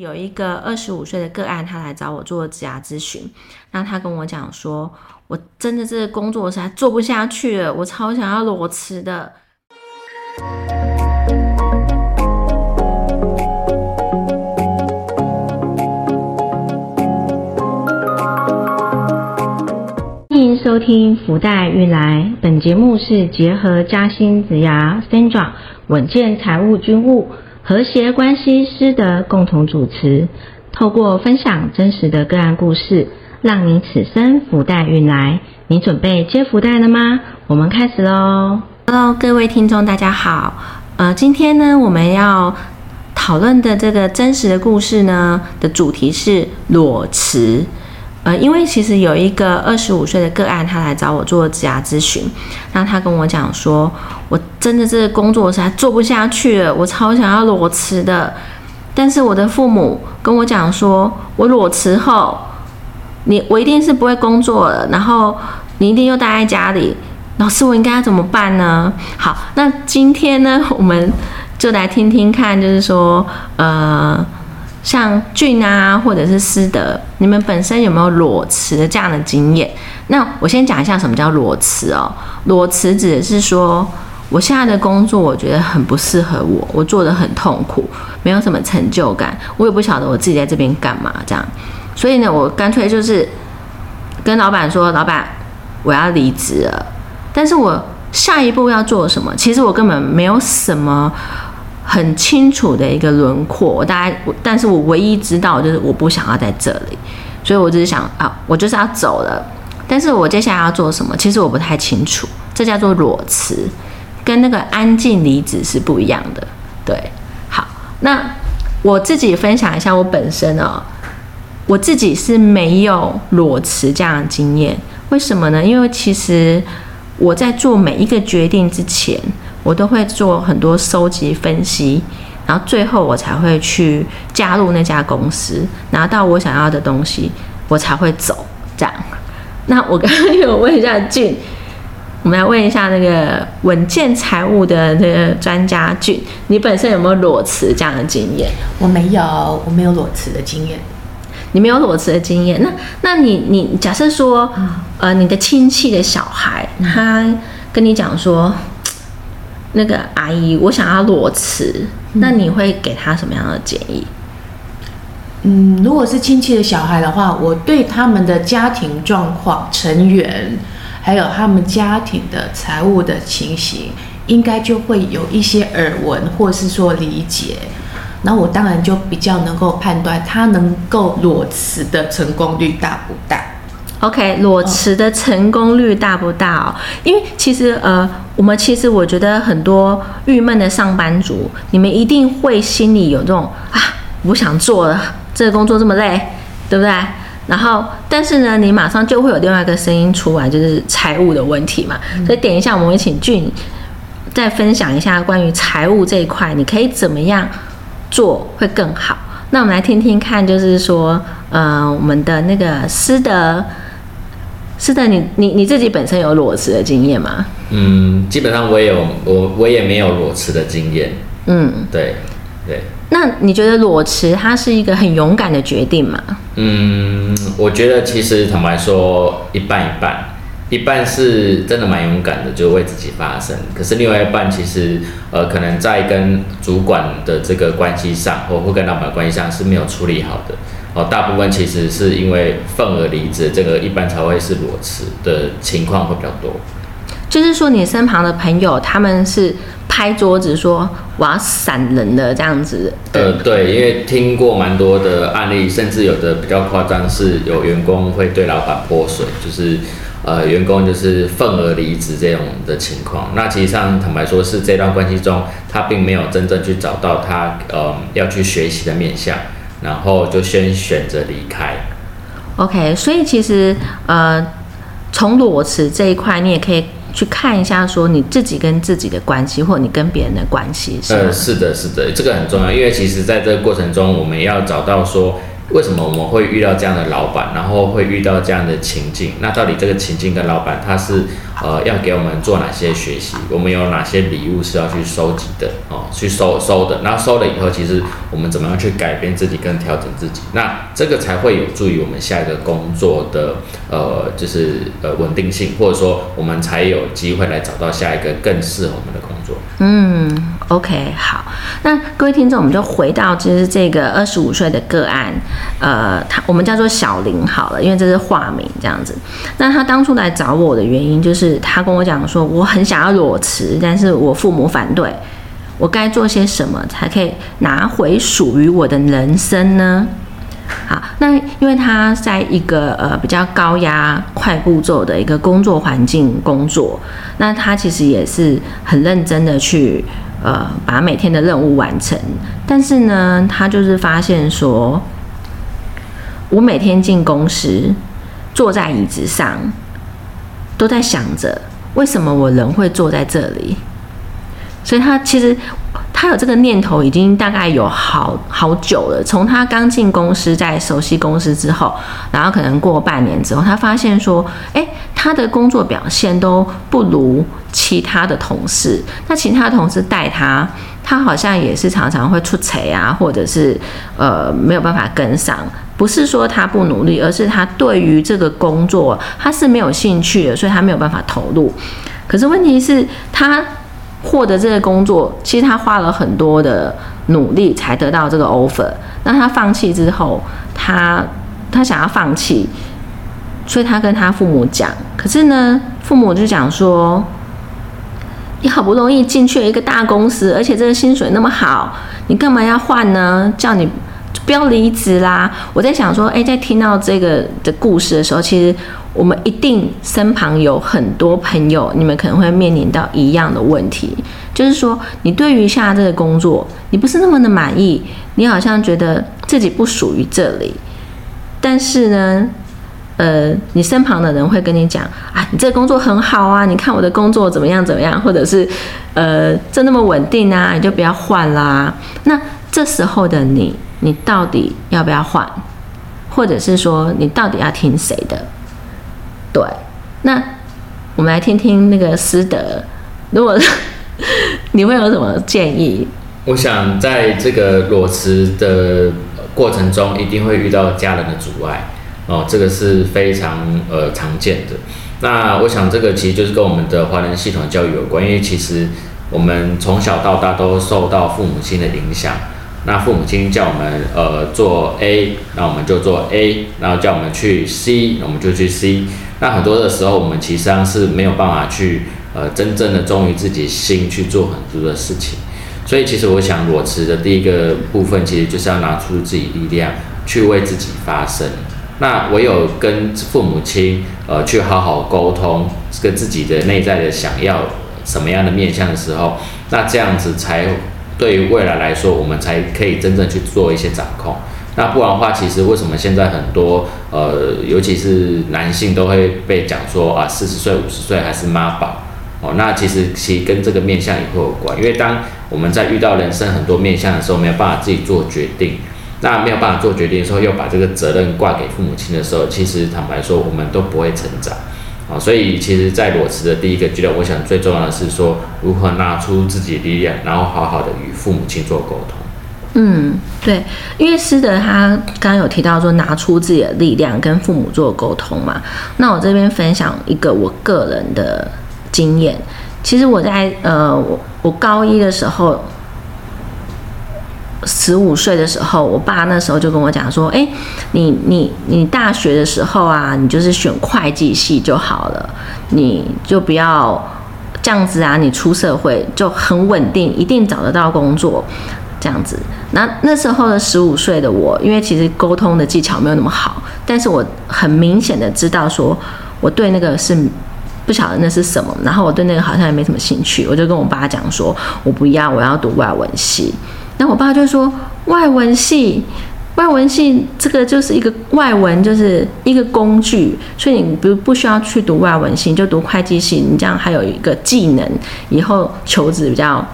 有一个二十五岁的个案，他来找我做职涯咨询，那他跟我讲说，我真的这个工作实在做不下去了，我超想要裸辞的。欢迎收听福袋运来，本节目是结合嘉兴职涯 Sandra 稳健财务军务。和谐关系师的共同主持，透过分享真实的个案故事，让你此生福袋运来。你准备接福袋了吗？我们开始喽！Hello，各位听众，大家好。呃，今天呢，我们要讨论的这个真实的故事呢的主题是裸辞。呃，因为其实有一个二十五岁的个案，他来找我做职涯咨询，那他跟我讲说，我真的这个工作实在做不下去了，我超想要裸辞的，但是我的父母跟我讲说，我裸辞后，你我一定是不会工作了，然后你一定又待在家里，老师我应该要怎么办呢？好，那今天呢，我们就来听听看，就是说，呃。像俊啊，或者是思德，你们本身有没有裸辞的这样的经验？那我先讲一下什么叫裸辞哦。裸辞指的是说，我现在的工作我觉得很不适合我，我做的很痛苦，没有什么成就感，我也不晓得我自己在这边干嘛这样。所以呢，我干脆就是跟老板说，老板，我要离职了。但是我下一步要做什么？其实我根本没有什么。很清楚的一个轮廓，我大概，但是我唯一知道就是我不想要在这里，所以我只是想啊，我就是要走了。但是我接下来要做什么，其实我不太清楚。这叫做裸辞，跟那个安静离职是不一样的。对，好，那我自己分享一下我本身哦，我自己是没有裸辞这样的经验。为什么呢？因为其实我在做每一个决定之前。我都会做很多收集分析，然后最后我才会去加入那家公司，拿到我想要的东西，我才会走。这样，那我刚刚有问一下俊，我们来问一下那个稳健财务的那个专家俊，你本身有没有裸辞这样的经验？我没有，我没有裸辞的经验。你没有裸辞的经验，那那你你假设说，呃，你的亲戚的小孩他跟你讲说。那个阿姨，我想要裸辞，那你会给她什么样的建议？嗯，如果是亲戚的小孩的话，我对他们的家庭状况、成员，还有他们家庭的财务的情形，应该就会有一些耳闻，或是说理解。那我当然就比较能够判断他能够裸辞的成功率大不大。OK，裸辞的成功率大不大哦？因为其实呃，我们其实我觉得很多郁闷的上班族，你们一定会心里有这种啊，不想做了，这个工作这么累，对不对？然后，但是呢，你马上就会有另外一个声音出来，就是财务的问题嘛。所以，等一下，我们会请俊再分享一下关于财务这一块，你可以怎么样做会更好？那我们来听听看，就是说，呃，我们的那个师德。是的，你你你自己本身有裸辞的经验吗？嗯，基本上我也有，我我也没有裸辞的经验。嗯，对对。那你觉得裸辞它是一个很勇敢的决定吗？嗯，我觉得其实坦白说一半一半，一半是真的蛮勇敢的，就为自己发声。可是另外一半其实呃，可能在跟主管的这个关系上，或或跟老板关系上是没有处理好的。哦，大部分其实是因为份额离职，这个一般才会是裸辞的情况会比较多。就是说，你身旁的朋友他们是拍桌子说我要闪人的这样子。呃，对，因为听过蛮多的案例，甚至有的比较夸张，是有员工会对老板泼水，就是呃员工就是份额离职这种的情况。那其实上坦白说，是这段关系中他并没有真正去找到他呃要去学习的面向。然后就先选择离开。OK，所以其实呃，从裸辞这一块，你也可以去看一下，说你自己跟自己的关系，或你跟别人的关系。呃，是的，是的，这个很重要，因为其实在这个过程中，我们要找到说为什么我们会遇到这样的老板，然后会遇到这样的情境？那到底这个情境跟老板他是呃要给我们做哪些学习？我们有哪些礼物是要去收集的哦？去收收的，那收了以后，其实我们怎么样去改变自己跟调整自己？那这个才会有助于我们下一个工作的呃就是呃稳定性，或者说我们才有机会来找到下一个更适合我们的工作。嗯，OK，好，那各位听众，我们就回到就是这个二十五岁的个案。呃，他我们叫做小林好了，因为这是化名这样子。那他当初来找我的原因，就是他跟我讲说，我很想要裸辞，但是我父母反对。我该做些什么才可以拿回属于我的人生呢？好，那因为他在一个呃比较高压、快步骤的一个工作环境工作，那他其实也是很认真的去呃把每天的任务完成，但是呢，他就是发现说。我每天进公司，坐在椅子上，都在想着为什么我人会坐在这里。所以他其实他有这个念头，已经大概有好好久了。从他刚进公司，在熟悉公司之后，然后可能过半年之后，他发现说，哎，他的工作表现都不如其他的同事。那其他同事带他，他好像也是常常会出彩啊，或者是呃没有办法跟上。不是说他不努力，而是他对于这个工作他是没有兴趣的，所以他没有办法投入。可是问题是，他获得这个工作，其实他花了很多的努力才得到这个 offer。那他放弃之后，他他想要放弃，所以他跟他父母讲。可是呢，父母就讲说：“你好不容易进去了一个大公司，而且这个薪水那么好，你干嘛要换呢？叫你。”不要离职啦！我在想说，哎，在听到这个的故事的时候，其实我们一定身旁有很多朋友，你们可能会面临到一样的问题，就是说，你对于下这个工作，你不是那么的满意，你好像觉得自己不属于这里，但是呢，呃，你身旁的人会跟你讲，啊，你这个工作很好啊，你看我的工作怎么样怎么样，或者是，呃，这那么稳定啊，你就不要换啦。那这时候的你。你到底要不要换，或者是说你到底要听谁的？对，那我们来听听那个师德，如果 你会有什么建议？我想在这个裸辞的过程中，一定会遇到家人的阻碍哦，这个是非常呃常见的。那我想这个其实就是跟我们的华人系统教育有关，因为其实我们从小到大都受到父母亲的影响。那父母亲叫我们呃做 A，那我们就做 A，然后叫我们去 C，我们就去 C。那很多的时候，我们其实上是没有办法去呃真正的忠于自己心去做很多的事情。所以其实我想裸辞的第一个部分，其实就是要拿出自己力量去为自己发声。那唯有跟父母亲呃去好好沟通，跟自己的内在的想要什么样的面向的时候，那这样子才。对于未来来说，我们才可以真正去做一些掌控。那不然的话，其实为什么现在很多呃，尤其是男性都会被讲说啊，四十岁、五十岁还是妈宝哦？那其实其实跟这个面相也会有关。因为当我们在遇到人生很多面相的时候，没有办法自己做决定，那没有办法做决定的时候，又把这个责任挂给父母亲的时候，其实坦白说，我们都不会成长。啊，所以其实，在裸辞的第一个阶段，我想最重要的是说，如何拿出自己力量，然后好好的与父母亲做沟通。嗯，对，因为师德他刚刚有提到说，拿出自己的力量跟父母做沟通嘛。那我这边分享一个我个人的经验，其实我在呃，我我高一的时候。十五岁的时候，我爸那时候就跟我讲说：“哎，你你你大学的时候啊，你就是选会计系就好了，你就不要这样子啊，你出社会就很稳定，一定找得到工作，这样子。”那那时候的十五岁的我，因为其实沟通的技巧没有那么好，但是我很明显的知道说，我对那个是不晓得那是什么，然后我对那个好像也没什么兴趣，我就跟我爸讲说：“我不要，我要读外文系。”那我爸就说：“外文系，外文系这个就是一个外文，就是一个工具，所以你不不需要去读外文系，就读会计系，你这样还有一个技能，以后求职比较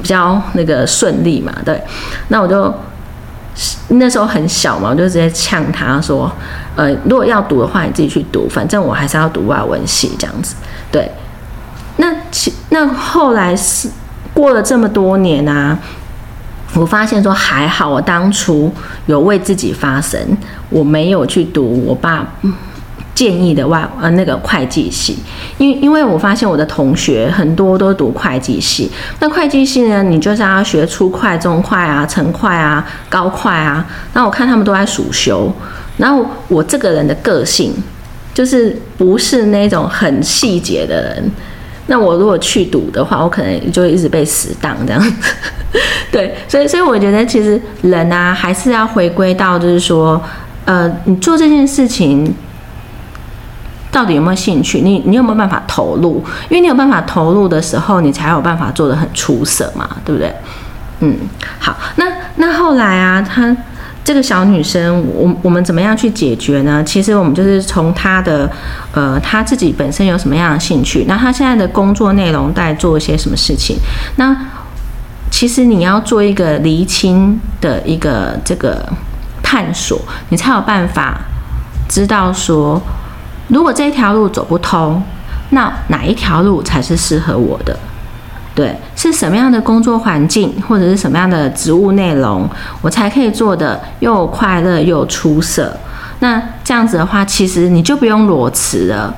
比较那个顺利嘛。”对，那我就那时候很小嘛，我就直接呛他说：“呃，如果要读的话，你自己去读，反正我还是要读外文系这样子。”对，那其那后来是过了这么多年啊，我发现说还好，我当初有为自己发声，我没有去读我爸。建议的外呃那个会计系，因因为我发现我的同学很多都读会计系，那会计系呢，你就是要学初会、中会啊、成会啊、高会啊，那我看他们都在暑修，然后我这个人的个性就是不是那种很细节的人，那我如果去赌的话，我可能就一直被死当这样子，对，所以所以我觉得其实人啊还是要回归到就是说，呃，你做这件事情。到底有没有兴趣？你你有没有办法投入？因为你有办法投入的时候，你才有办法做的很出色嘛，对不对？嗯，好，那那后来啊，他这个小女生，我我们怎么样去解决呢？其实我们就是从她的呃，她自己本身有什么样的兴趣，那她现在的工作内容在做一些什么事情？那其实你要做一个厘清的一个这个探索，你才有办法知道说。如果这一条路走不通，那哪一条路才是适合我的？对，是什么样的工作环境，或者是什么样的职务内容，我才可以做的又快乐又出色？那这样子的话，其实你就不用裸辞了，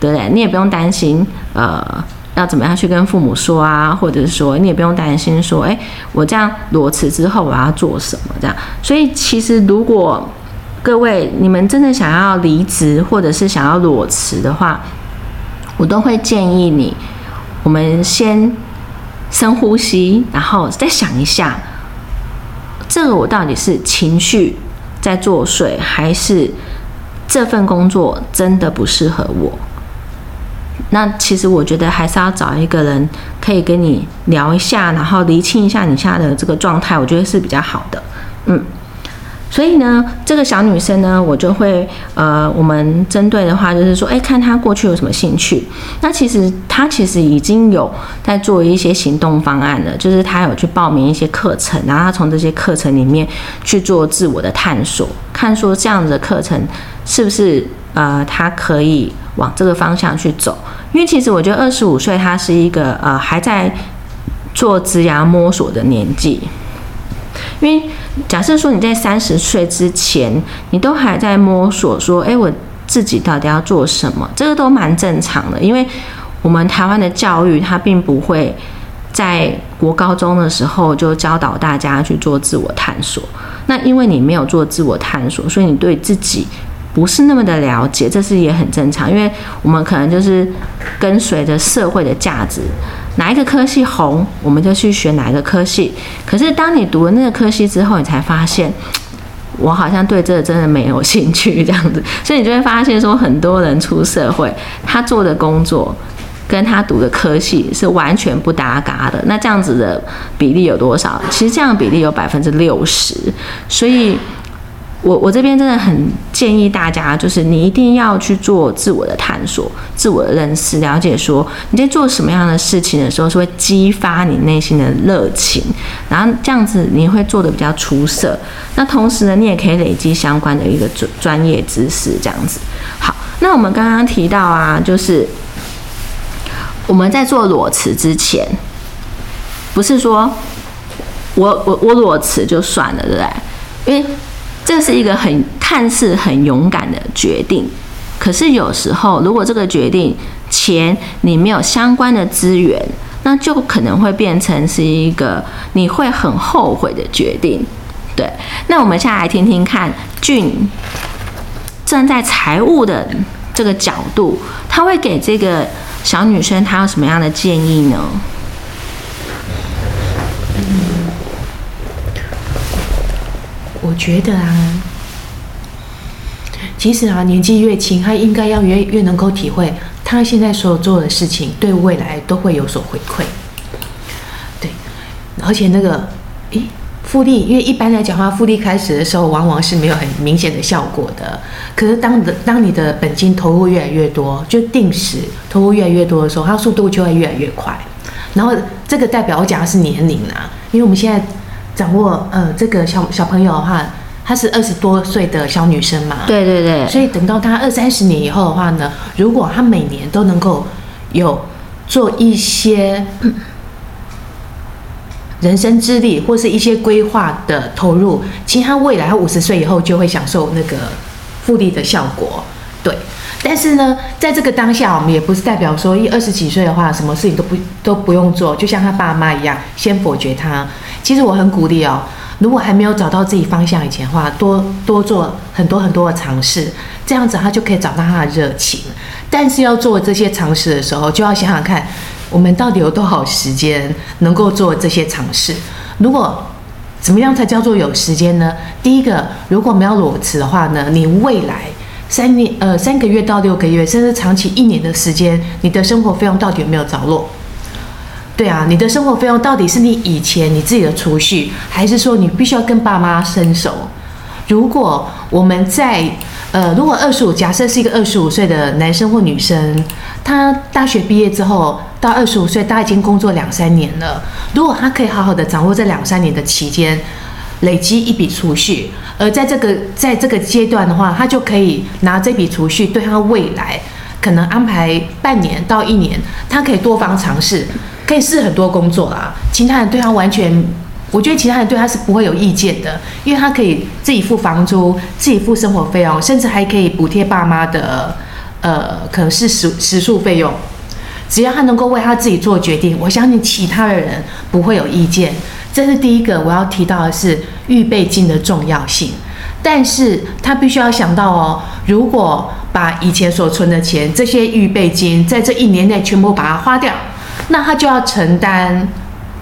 对不对？你也不用担心，呃，要怎么样去跟父母说啊？或者是说，你也不用担心说，哎，我这样裸辞之后我要做什么？这样，所以其实如果各位，你们真的想要离职或者是想要裸辞的话，我都会建议你，我们先深呼吸，然后再想一下，这个我到底是情绪在作祟，还是这份工作真的不适合我？那其实我觉得还是要找一个人可以跟你聊一下，然后厘清一下你现在的这个状态，我觉得是比较好的。嗯。所以呢，这个小女生呢，我就会呃，我们针对的话就是说，哎，看她过去有什么兴趣。那其实她其实已经有在做一些行动方案了，就是她有去报名一些课程，然后她从这些课程里面去做自我的探索，看说这样子的课程是不是呃，她可以往这个方向去走。因为其实我觉得二十五岁，她是一个呃还在做职涯摸索的年纪。因为假设说你在三十岁之前，你都还在摸索，说，哎，我自己到底要做什么？这个都蛮正常的，因为我们台湾的教育，它并不会在国高中的时候就教导大家去做自我探索。那因为你没有做自我探索，所以你对自己不是那么的了解，这是也很正常。因为我们可能就是跟随着社会的价值。哪一个科系红，我们就去选哪一个科系。可是当你读了那个科系之后，你才发现，我好像对这个真的没有兴趣，这样子。所以你就会发现说，很多人出社会，他做的工作跟他读的科系是完全不搭嘎的。那这样子的比例有多少？其实这样比例有百分之六十。所以。我我这边真的很建议大家，就是你一定要去做自我的探索、自我的认识，了解说你在做什么样的事情的时候是会激发你内心的热情，然后这样子你会做的比较出色。那同时呢，你也可以累积相关的一个专专业知识，这样子。好，那我们刚刚提到啊，就是我们在做裸辞之前，不是说我我我裸辞就算了，对不对？因为这是一个很看似很勇敢的决定，可是有时候如果这个决定前你没有相关的资源，那就可能会变成是一个你会很后悔的决定。对，那我们现在来听听看，俊站在财务的这个角度，他会给这个小女生她有什么样的建议呢？我觉得啊，其实啊，年纪越轻，他应该要越越能够体会，他现在所做的事情，对未来都会有所回馈。对，而且那个，诶，复利，因为一般来讲话，复利开始的时候，往往是没有很明显的效果的。可是当的当你的本金投入越来越多，就定时投入越来越多的时候，它速度就会越来越快。然后这个代表我讲的是年龄啊，因为我们现在。掌握呃，这个小小朋友的话，她是二十多岁的小女生嘛，对对对，所以等到她二三十年以后的话呢，如果她每年都能够有做一些人生之力或是一些规划的投入，其实她未来她五十岁以后就会享受那个复利的效果。对，但是呢，在这个当下，我们也不是代表说一二十几岁的话，什么事情都不都不用做，就像他爸妈一样，先否决他。其实我很鼓励哦，如果还没有找到自己方向以前的话，多多做很多很多的尝试，这样子他就可以找到他的热情。但是要做这些尝试的时候，就要想想看，我们到底有多少时间能够做这些尝试？如果怎么样才叫做有时间呢？第一个，如果我们要裸辞的话呢，你未来。三年呃三个月到六个月，甚至长期一年的时间，你的生活费用到底有没有着落？对啊，你的生活费用到底是你以前你自己的储蓄，还是说你必须要跟爸妈伸手？如果我们在呃，如果二十五，假设是一个二十五岁的男生或女生，他大学毕业之后到二十五岁，他已经工作两三年了，如果他可以好好的掌握这两三年的期间。累积一笔储蓄，而在这个在这个阶段的话，他就可以拿这笔储蓄对他未来可能安排半年到一年，他可以多方尝试，可以试很多工作啦。其他人对他完全，我觉得其他人对他是不会有意见的，因为他可以自己付房租，自己付生活费用，甚至还可以补贴爸妈的，呃，可能是食食宿费用。只要他能够为他自己做决定，我相信其他的人不会有意见。这是第一个我要提到的是预备金的重要性，但是他必须要想到哦，如果把以前所存的钱这些预备金在这一年内全部把它花掉，那他就要承担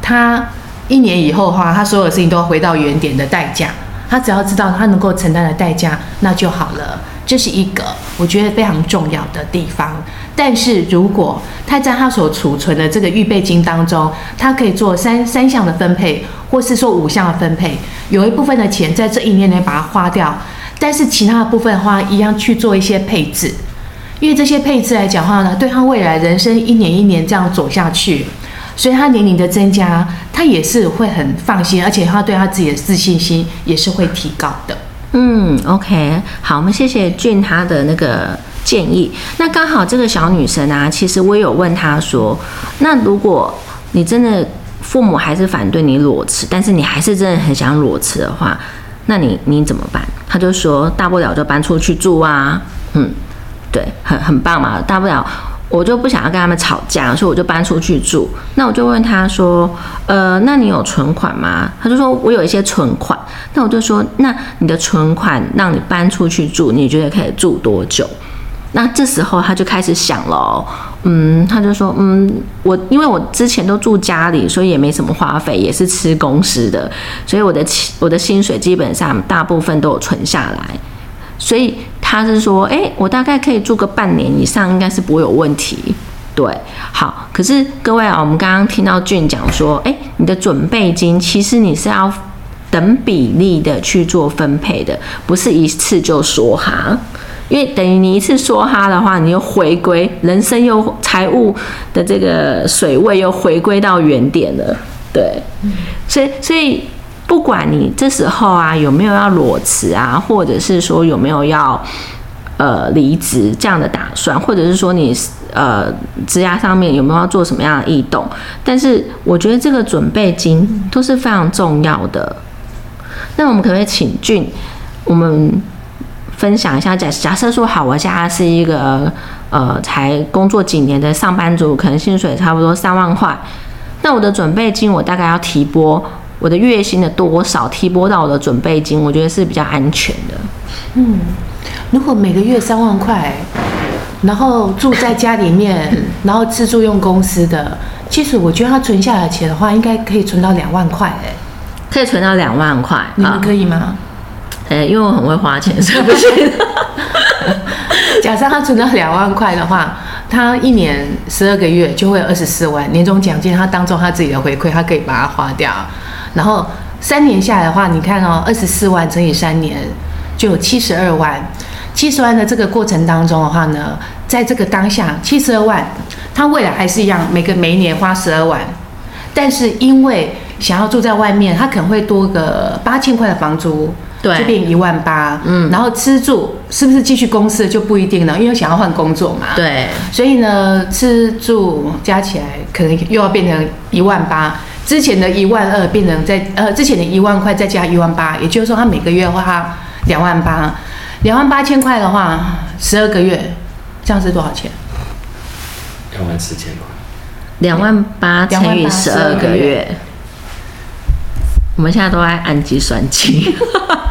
他一年以后哈，他所有的事情都要回到原点的代价。他只要知道他能够承担的代价，那就好了。这是一个我觉得非常重要的地方。但是如果他在他所储存的这个预备金当中，他可以做三三项的分配，或是说五项的分配，有一部分的钱在这一年内把它花掉，但是其他的部分的话，一样去做一些配置。因为这些配置来讲话呢，对他未来人生一年一年这样走下去，所以他年龄的增加，他也是会很放心，而且他对他自己的自信心也是会提高的。嗯，OK，好，我们谢谢俊他的那个建议。那刚好这个小女生啊，其实我有问她说，那如果你真的父母还是反对你裸辞，但是你还是真的很想裸辞的话，那你你怎么办？她就说，大不了就搬出去住啊。嗯，对，很很棒嘛，大不了。我就不想要跟他们吵架，所以我就搬出去住。那我就问他说：“呃，那你有存款吗？”他就说：“我有一些存款。”那我就说：“那你的存款让你搬出去住，你觉得可以住多久？”那这时候他就开始想了，嗯，他就说：“嗯，我因为我之前都住家里，所以也没什么花费，也是吃公司的，所以我的我的薪水基本上大部分都有存下来，所以。”他是说，哎，我大概可以住个半年以上，应该是不会有问题。对，好。可是各位啊，我们刚刚听到俊讲说，哎，你的准备金其实你是要等比例的去做分配的，不是一次就说哈。因为等于你一次说哈的话，你又回归人生又财务的这个水位又回归到原点了。对，所以所以。不管你这时候啊有没有要裸辞啊，或者是说有没有要呃离职这样的打算，或者是说你呃职涯上面有没有要做什么样的异动，但是我觉得这个准备金都是非常重要的。那我们可不可以请俊，我们分享一下？假假设说好，我现在是一个呃才工作几年的上班族，可能薪水差不多三万块，那我的准备金我大概要提拨。我的月薪的多少提拨到我的准备金，我觉得是比较安全的。嗯，如果每个月三万块，然后住在家里面，然后自助用公司的，其实我觉得他存下来钱的话，应该可以存到两万块哎，可以存到两万块，你们可以吗？哎，因为我很会花钱，是不行。假设他存到两万块的话，他一年十二个月就会有二十四万年终奖金，他当做他自己的回馈，他可以把它花掉。然后三年下来的话，你看哦，二十四万乘以三年，就有七十二万。七十万的这个过程当中的话呢，在这个当下，七十二万，他未来还是一样，每个每一年花十二万。但是因为想要住在外面，他可能会多个八千块的房租，对。就变一万八，嗯，然后吃住是不是继续公司就不一定了，因为想要换工作嘛，，对，所以呢，吃住加起来可能又要变成一万八，之前的一万二变成在呃之前的一万块再加一万八，也就是说他每个月花两万八，两万八千块的话，十二个月，这样是多少钱？两万四千块，两万八乘以十二个12个月，我们现在都在按计算机。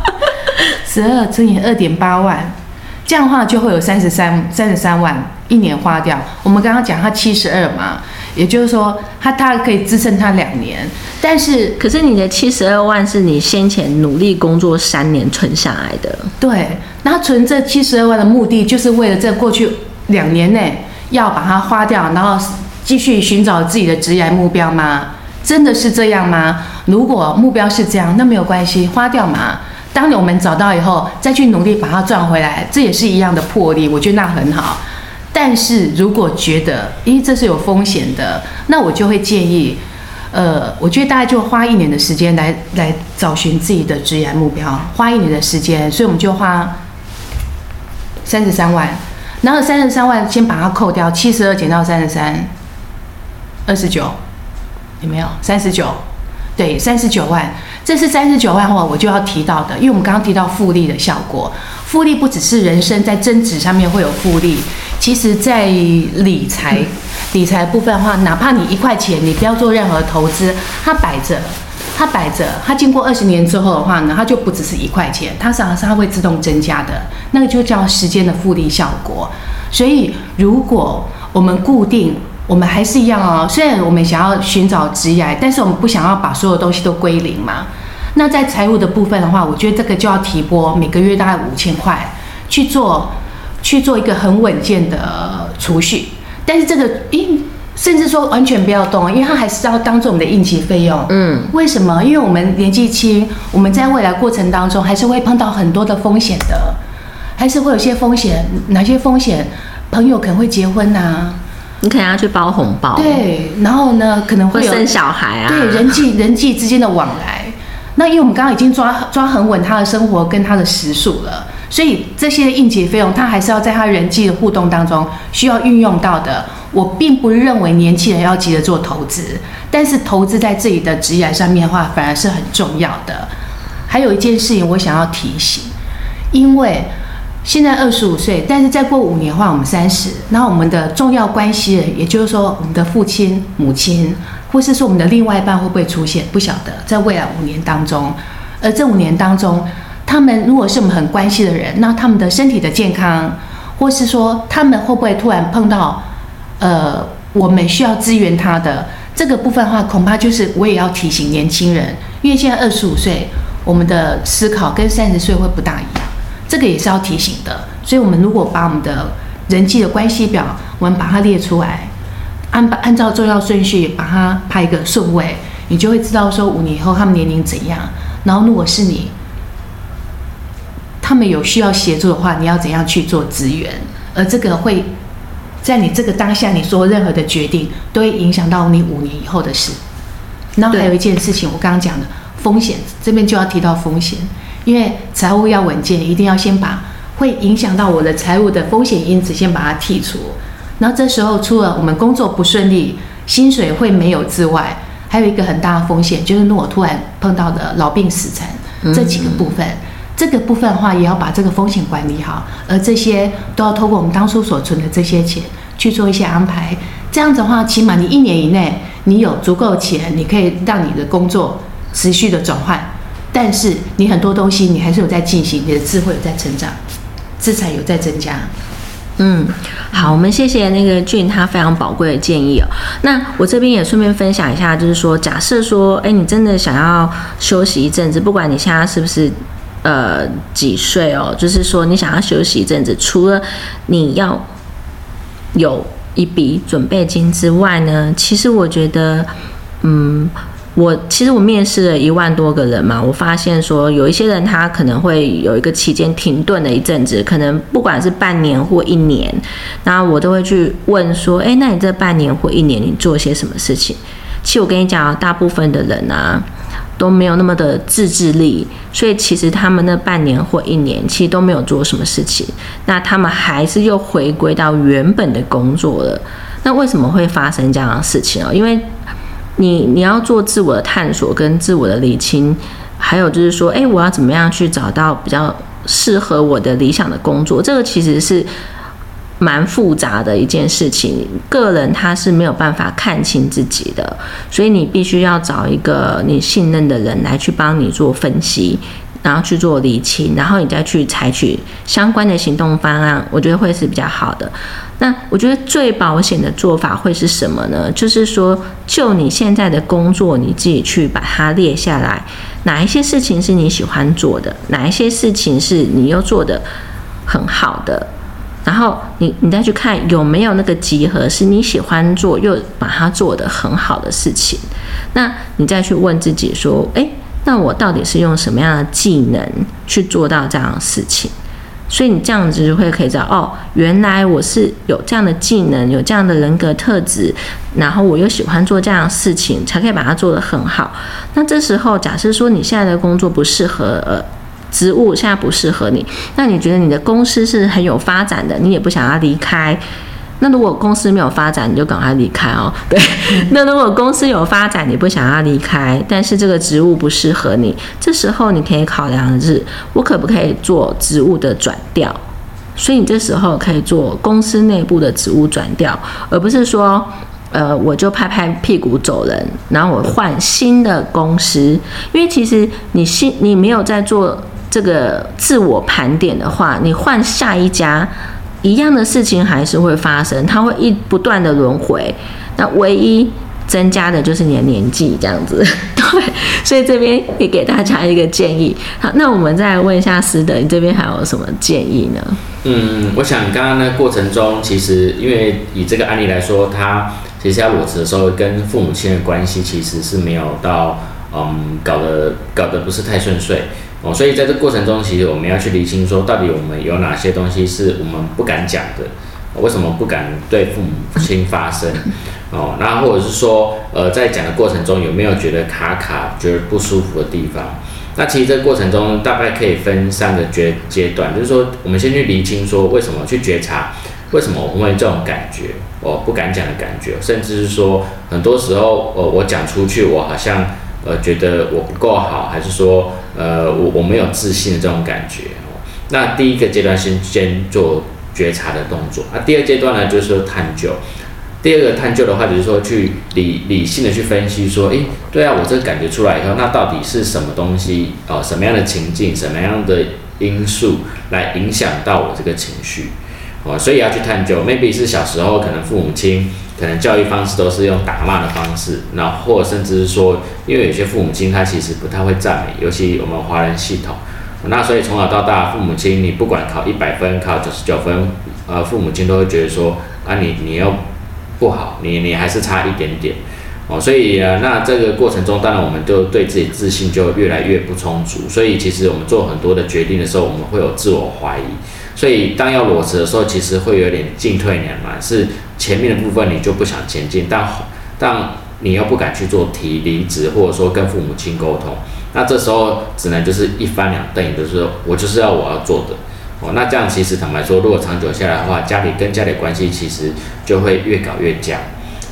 十二乘以二点八万，这样的话就会有三十三三十三万一年花掉。我们刚刚讲他七十二嘛，也就是说他他可以支撑他两年，但是可是你的七十二万是你先前努力工作三年存下来的，对，那存这七十二万的目的就是为了在过去两年内要把它花掉，然后继续寻找自己的职业目标吗？真的是这样吗？如果目标是这样，那没有关系，花掉嘛。当我们找到以后，再去努力把它赚回来，这也是一样的魄力，我觉得那很好。但是如果觉得，咦，这是有风险的，那我就会建议，呃，我觉得大家就花一年的时间来来找寻自己的职业目标，花一年的时间，所以我们就花三十三万，然后三十三万先把它扣掉，七十二减到三十三，二十九，有没有？三十九，对，三十九万，这是三十九万话我就要提到的，因为我们刚刚提到复利的效果，复利不只是人生在增值上面会有复利，其实在理财理财部分的话，哪怕你一块钱，你不要做任何投资，它摆着。它摆着，它经过二十年之后的话呢，它就不只是一块钱，它实际上是它会自动增加的，那个就叫时间的复利效果。所以，如果我们固定，我们还是一样哦，虽然我们想要寻找职业，但是我们不想要把所有东西都归零嘛。那在财务的部分的话，我觉得这个就要提拨每个月大概五千块去做，去做一个很稳健的储蓄。但是这个，因甚至说完全不要动，因为它还是要当做我们的应急费用。嗯，为什么？因为我们年纪轻，我们在未来过程当中还是会碰到很多的风险的，还是会有些风险。哪些风险？朋友可能会结婚呐、你可能要去包红包，，对，然后呢，可能会有会生小孩啊，对人际人际之间的往来。那因为我们刚刚已经抓抓很稳他的生活跟他的时数了，所以这些应急费用他还是要在他人际的互动当中需要运用到的。我并不认为年轻人要急着做投资，但是投资在自己的职业上面的话，反而是很重要的。还有一件事情我想要提醒，因为现在二十五岁，但是再过五年的话，我们三十，那我们的重要关系人，也就是说我们的父亲、母亲，或是说我们的另外一半会不会出现，不晓得，在未来五年当中，而这五年当中，他们如果是我们很关系的人，那他们的身体的健康，或是说他们会不会突然碰到，呃，我们需要支援他的这个部分的话，恐怕就是我也要提醒年轻人，因为现在二十五岁，我们的思考跟三十岁会不大一样。这个也是要提醒的。所以，我们如果把我们的人际的关系表，我们把它列出来，按按照重要顺序把它排一个顺位，你就会知道说五年以后他们年龄怎样。然后，如果是你，他们有需要协助的话，你要怎样去做支援？而这个会在你这个当下，你做任何的决定，都会影响到你五年以后的事。然后还有一件事情，我刚刚讲的风险，这边就要提到风险，因为财务要稳健，一定要先把会影响到我的财务的风险因子先把它剔除。然后这时候除了我们工作不顺利、薪水会没有之外，还有一个很大的风险，就是如果突然碰到的老病死残这几个部分。这个部分的话，也要把这个风险管理好，而这些都要透过我们当初所存的这些钱去做一些安排。这样子的话，起码你一年以内你有足够钱，你可以让你的工作持续的转换，但是你很多东西你还是有在进行，你的智慧有在成长，资产有在增加。嗯，好，我们谢谢那个俊他非常宝贵的建议哦。那我这边也顺便分享一下，就是说，假设说，哎，你真的想要休息一阵子，不管你现在是不是呃几岁哦，就是说你想要休息一阵子，除了你要有一笔准备金之外呢，其实我觉得，嗯。我其实我面试了一万多个人嘛，我发现说有一些人他可能会有一个期间停顿的一阵子，可能不管是半年或一年，那我都会去问说，哎，那你这半年或一年你做些什么事情？其实我跟你讲，大部分的人啊，都没有那么的自制力，所以其实他们那半年或一年其实都没有做什么事情，那他们还是又回归到原本的工作了。那为什么会发生这样的事情啊？因为你你要做自我的探索跟自我的理清，还有就是说，哎，我要怎么样去找到比较适合我的理想的工作？这个其实是。蛮复杂的一件事情，个人他是没有办法看清自己的，所以你必须要找一个你信任的人来去帮你做分析，然后去做理清，然后你再去采取相关的行动方案，我觉得会是比较好的。那我觉得最保险的做法会是什么呢？就是说，就你现在的工作，你自己去把它列下来，哪一些事情是你喜欢做的，哪一些事情是你又做的很好的。然后你你再去看有没有那个集合是你喜欢做又把它做得很好的事情，那你再去问自己说，哎，那我到底是用什么样的技能去做到这样的事情？所以你这样子就会可以知道，哦，原来我是有这样的技能，有这样的人格特质，然后我又喜欢做这样的事情，才可以把它做得很好。那这时候假设说你现在的工作不适合，呃。职务现在不适合你，那你觉得你的公司是很有发展的，你也不想要离开。那如果公司没有发展，你就赶快离开哦。对，那如果公司有发展，你不想要离开，但是这个职务不适合你，这时候你可以考量的是，我可不可以做职务的转调？所以你这时候可以做公司内部的职务转调，而不是说，呃，我就拍拍屁股走人，然后我换新的公司，因为其实你新你没有在做。这个自我盘点的话，你换下一家，一样的事情还是会发生，它会一不断的轮回。那唯一增加的就是你的年纪，这样子。对，所以这边也给大家一个建议。好，那我们再问一下师德，你这边还有什么建议呢？嗯，我想刚刚那过程中，其实因为以这个案例来说，他其实要裸辞的时候，跟父母亲的关系其实是没有到，嗯，搞得搞得不是太顺遂。哦，所以在这过程中，其实我们要去理清，说到底我们有哪些东西是我们不敢讲的，为什么不敢对父母亲发声？哦，那或者是说，呃，在讲的过程中有没有觉得卡卡、觉得不舒服的地方？那其实这个过程中大概可以分三个阶阶段，就是说，我们先去理清，说为什么去觉察，为什么我会这种感觉，我不敢讲的感觉，甚至是说，很多时候，呃，我讲出去，我好像。呃，觉得我不够好，还是说，呃，我我没有自信的这种感觉。那第一个阶段先先做觉察的动作，那第二阶段呢，就是说探究。第二个探究的话，就是说去理理性的去分析，说，诶，对啊，我这个感觉出来以后，那到底是什么东西哦？什么样的情境，什么样的因素来影响到我这个情绪？哦，所以要去探究，maybe 是小时候可能父母亲。可能教育方式都是用打骂的方式，然后或甚至是说，因为有些父母亲他其实不太会赞美，尤其我们华人系统，那所以从小到大，父母亲你不管考一百分，考九十九分，呃，父母亲都会觉得说，啊你你又不好，你你还是差一点点，哦，所以呃，那这个过程中，当然我们就对自己自信就越来越不充足，所以其实我们做很多的决定的时候，我们会有自我怀疑。所以，当要裸辞的时候，其实会有点进退两难。是前面的部分你就不想前进，但但你又不敢去做提离职，或者说跟父母亲沟通。那这时候只能就是一翻两瞪眼，就是我就是要我要做的哦。那这样其实坦白说，如果长久下来的话，家里跟家里关系其实就会越搞越僵。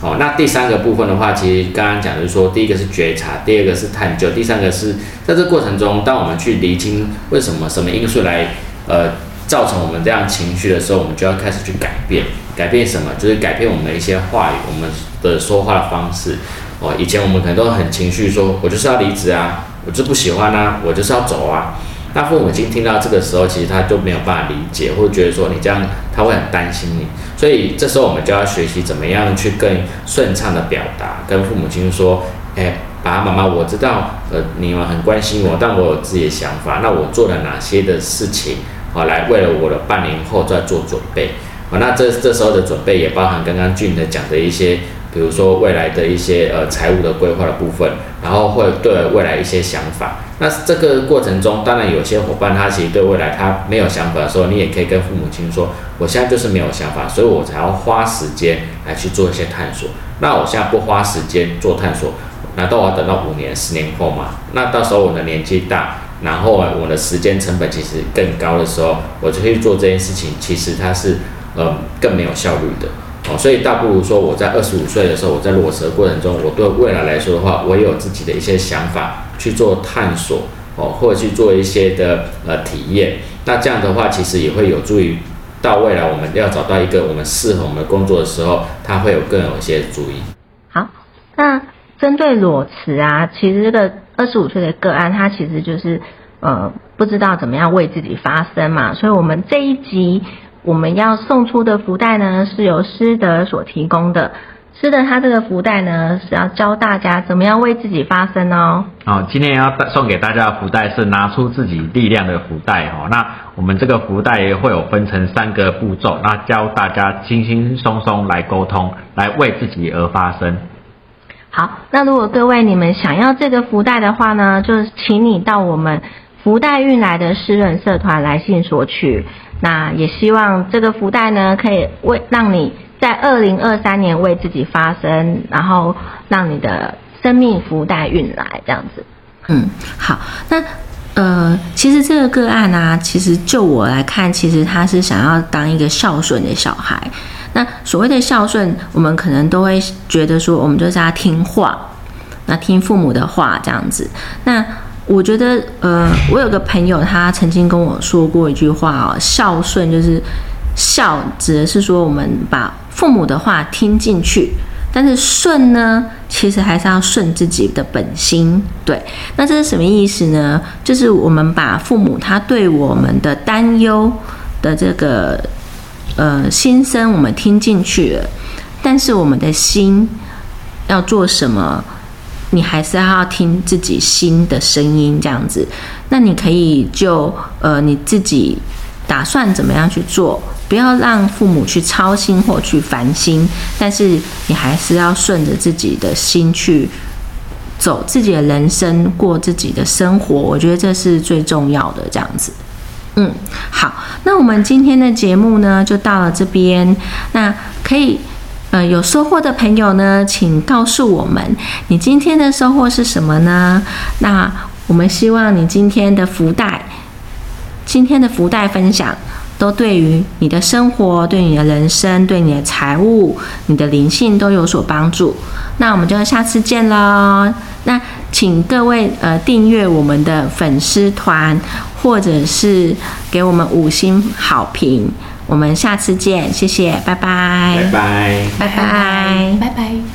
哦，那第三个部分的话，其实刚刚讲的是说，第一个是觉察，第二个是探究，第三个是在这过程中，当我们去厘清为什么什么因素来呃。造成我们这样情绪的时候，我们就要开始去改变。改变什么？就是改变我们的一些话语，我们的说话的方式。哦，以前我们可能都很情绪，说我就是要离职啊，我就不喜欢啊，我就是要走啊。那父母亲听到这个时候，其实他就没有办法理解，或者觉得说你这样，他会很担心你。所以这时候我们就要学习怎么样去更顺畅的表达，跟父母亲说：，哎，爸爸妈妈，我知道，呃，你们很关心我，但我有自己的想法。那我做了哪些的事情？啊，来为了我的半年后再做准备，啊，那这这时候的准备也包含刚刚俊的讲的一些，比如说未来的一些呃财务的规划的部分，然后会对未来一些想法。那这个过程中，当然有些伙伴他其实对未来他没有想法的时候，你也可以跟父母亲说，我现在就是没有想法，所以我才要花时间来去做一些探索。那我现在不花时间做探索，难道我要等到五年、十年后吗？那到时候我的年纪大，然后我的时间成本其实更高的时候，我就去做这件事情，其实它是嗯更没有效率的哦。所以倒不如说我在二十五岁的时候，我在裸辞的过程中，我对未来来说的话，我也有自己的一些想法去做探索哦，或者去做一些的呃体验。那这样的话，其实也会有助于到未来我们要找到一个我们适合我们工作的时候，它会有更有一些注意。好，那针对裸辞啊，其实这个二十五岁的个案，他其实就是呃不知道怎么样为自己发声嘛，所以我们这一集我们要送出的福袋呢，是由师德所提供的。师德他这个福袋呢，是要教大家怎么样为自己发声哦。好，今天要送给大家的福袋是拿出自己力量的福袋哦。那我们这个福袋会有分成三个步骤，那教大家轻轻松松来沟通，来为自己而发声。好，那如果各位你们想要这个福袋的话呢，就请你到我们福袋运来的私人社团来信索取。那也希望这个福袋呢，可以为让你在二零二三年为自己发声，然后让你的生命福袋运来这样子。嗯，好，那呃，其实这个个案啊，其实就我来看，其实他是想要当一个孝顺的小孩。那所谓的孝顺，我们可能都会觉得说，我们就是要听话，那听父母的话这样子。那我觉得，呃，我有个朋友，他曾经跟我说过一句话哦，孝顺就是孝，指的是说我们把父母的话听进去，但是顺呢，其实还是要顺自己的本心。对，那这是什么意思呢？就是我们把父母他对我们的担忧的这个。呃，心声我们听进去了，但是我们的心要做什么，你还是要听自己心的声音，这样子。那你可以就呃你自己打算怎么样去做，不要让父母去操心或去烦心，但是你还是要顺着自己的心去走自己的人生，过自己的生活。我觉得这是最重要的，这样子。嗯，好，那我们今天的节目呢，就到了这边。那可以，呃，有收获的朋友呢，请告诉我们，你今天的收获是什么呢？那我们希望你今天的福袋，今天的福袋分享，都对于你的生活、对你的人生、对你的财务、你的灵性都有所帮助。那我们就下次见喽。那请各位呃订阅我们的粉丝团。或者是给我们五星好评，我们下次见，谢谢，拜拜，拜拜，拜拜，拜拜。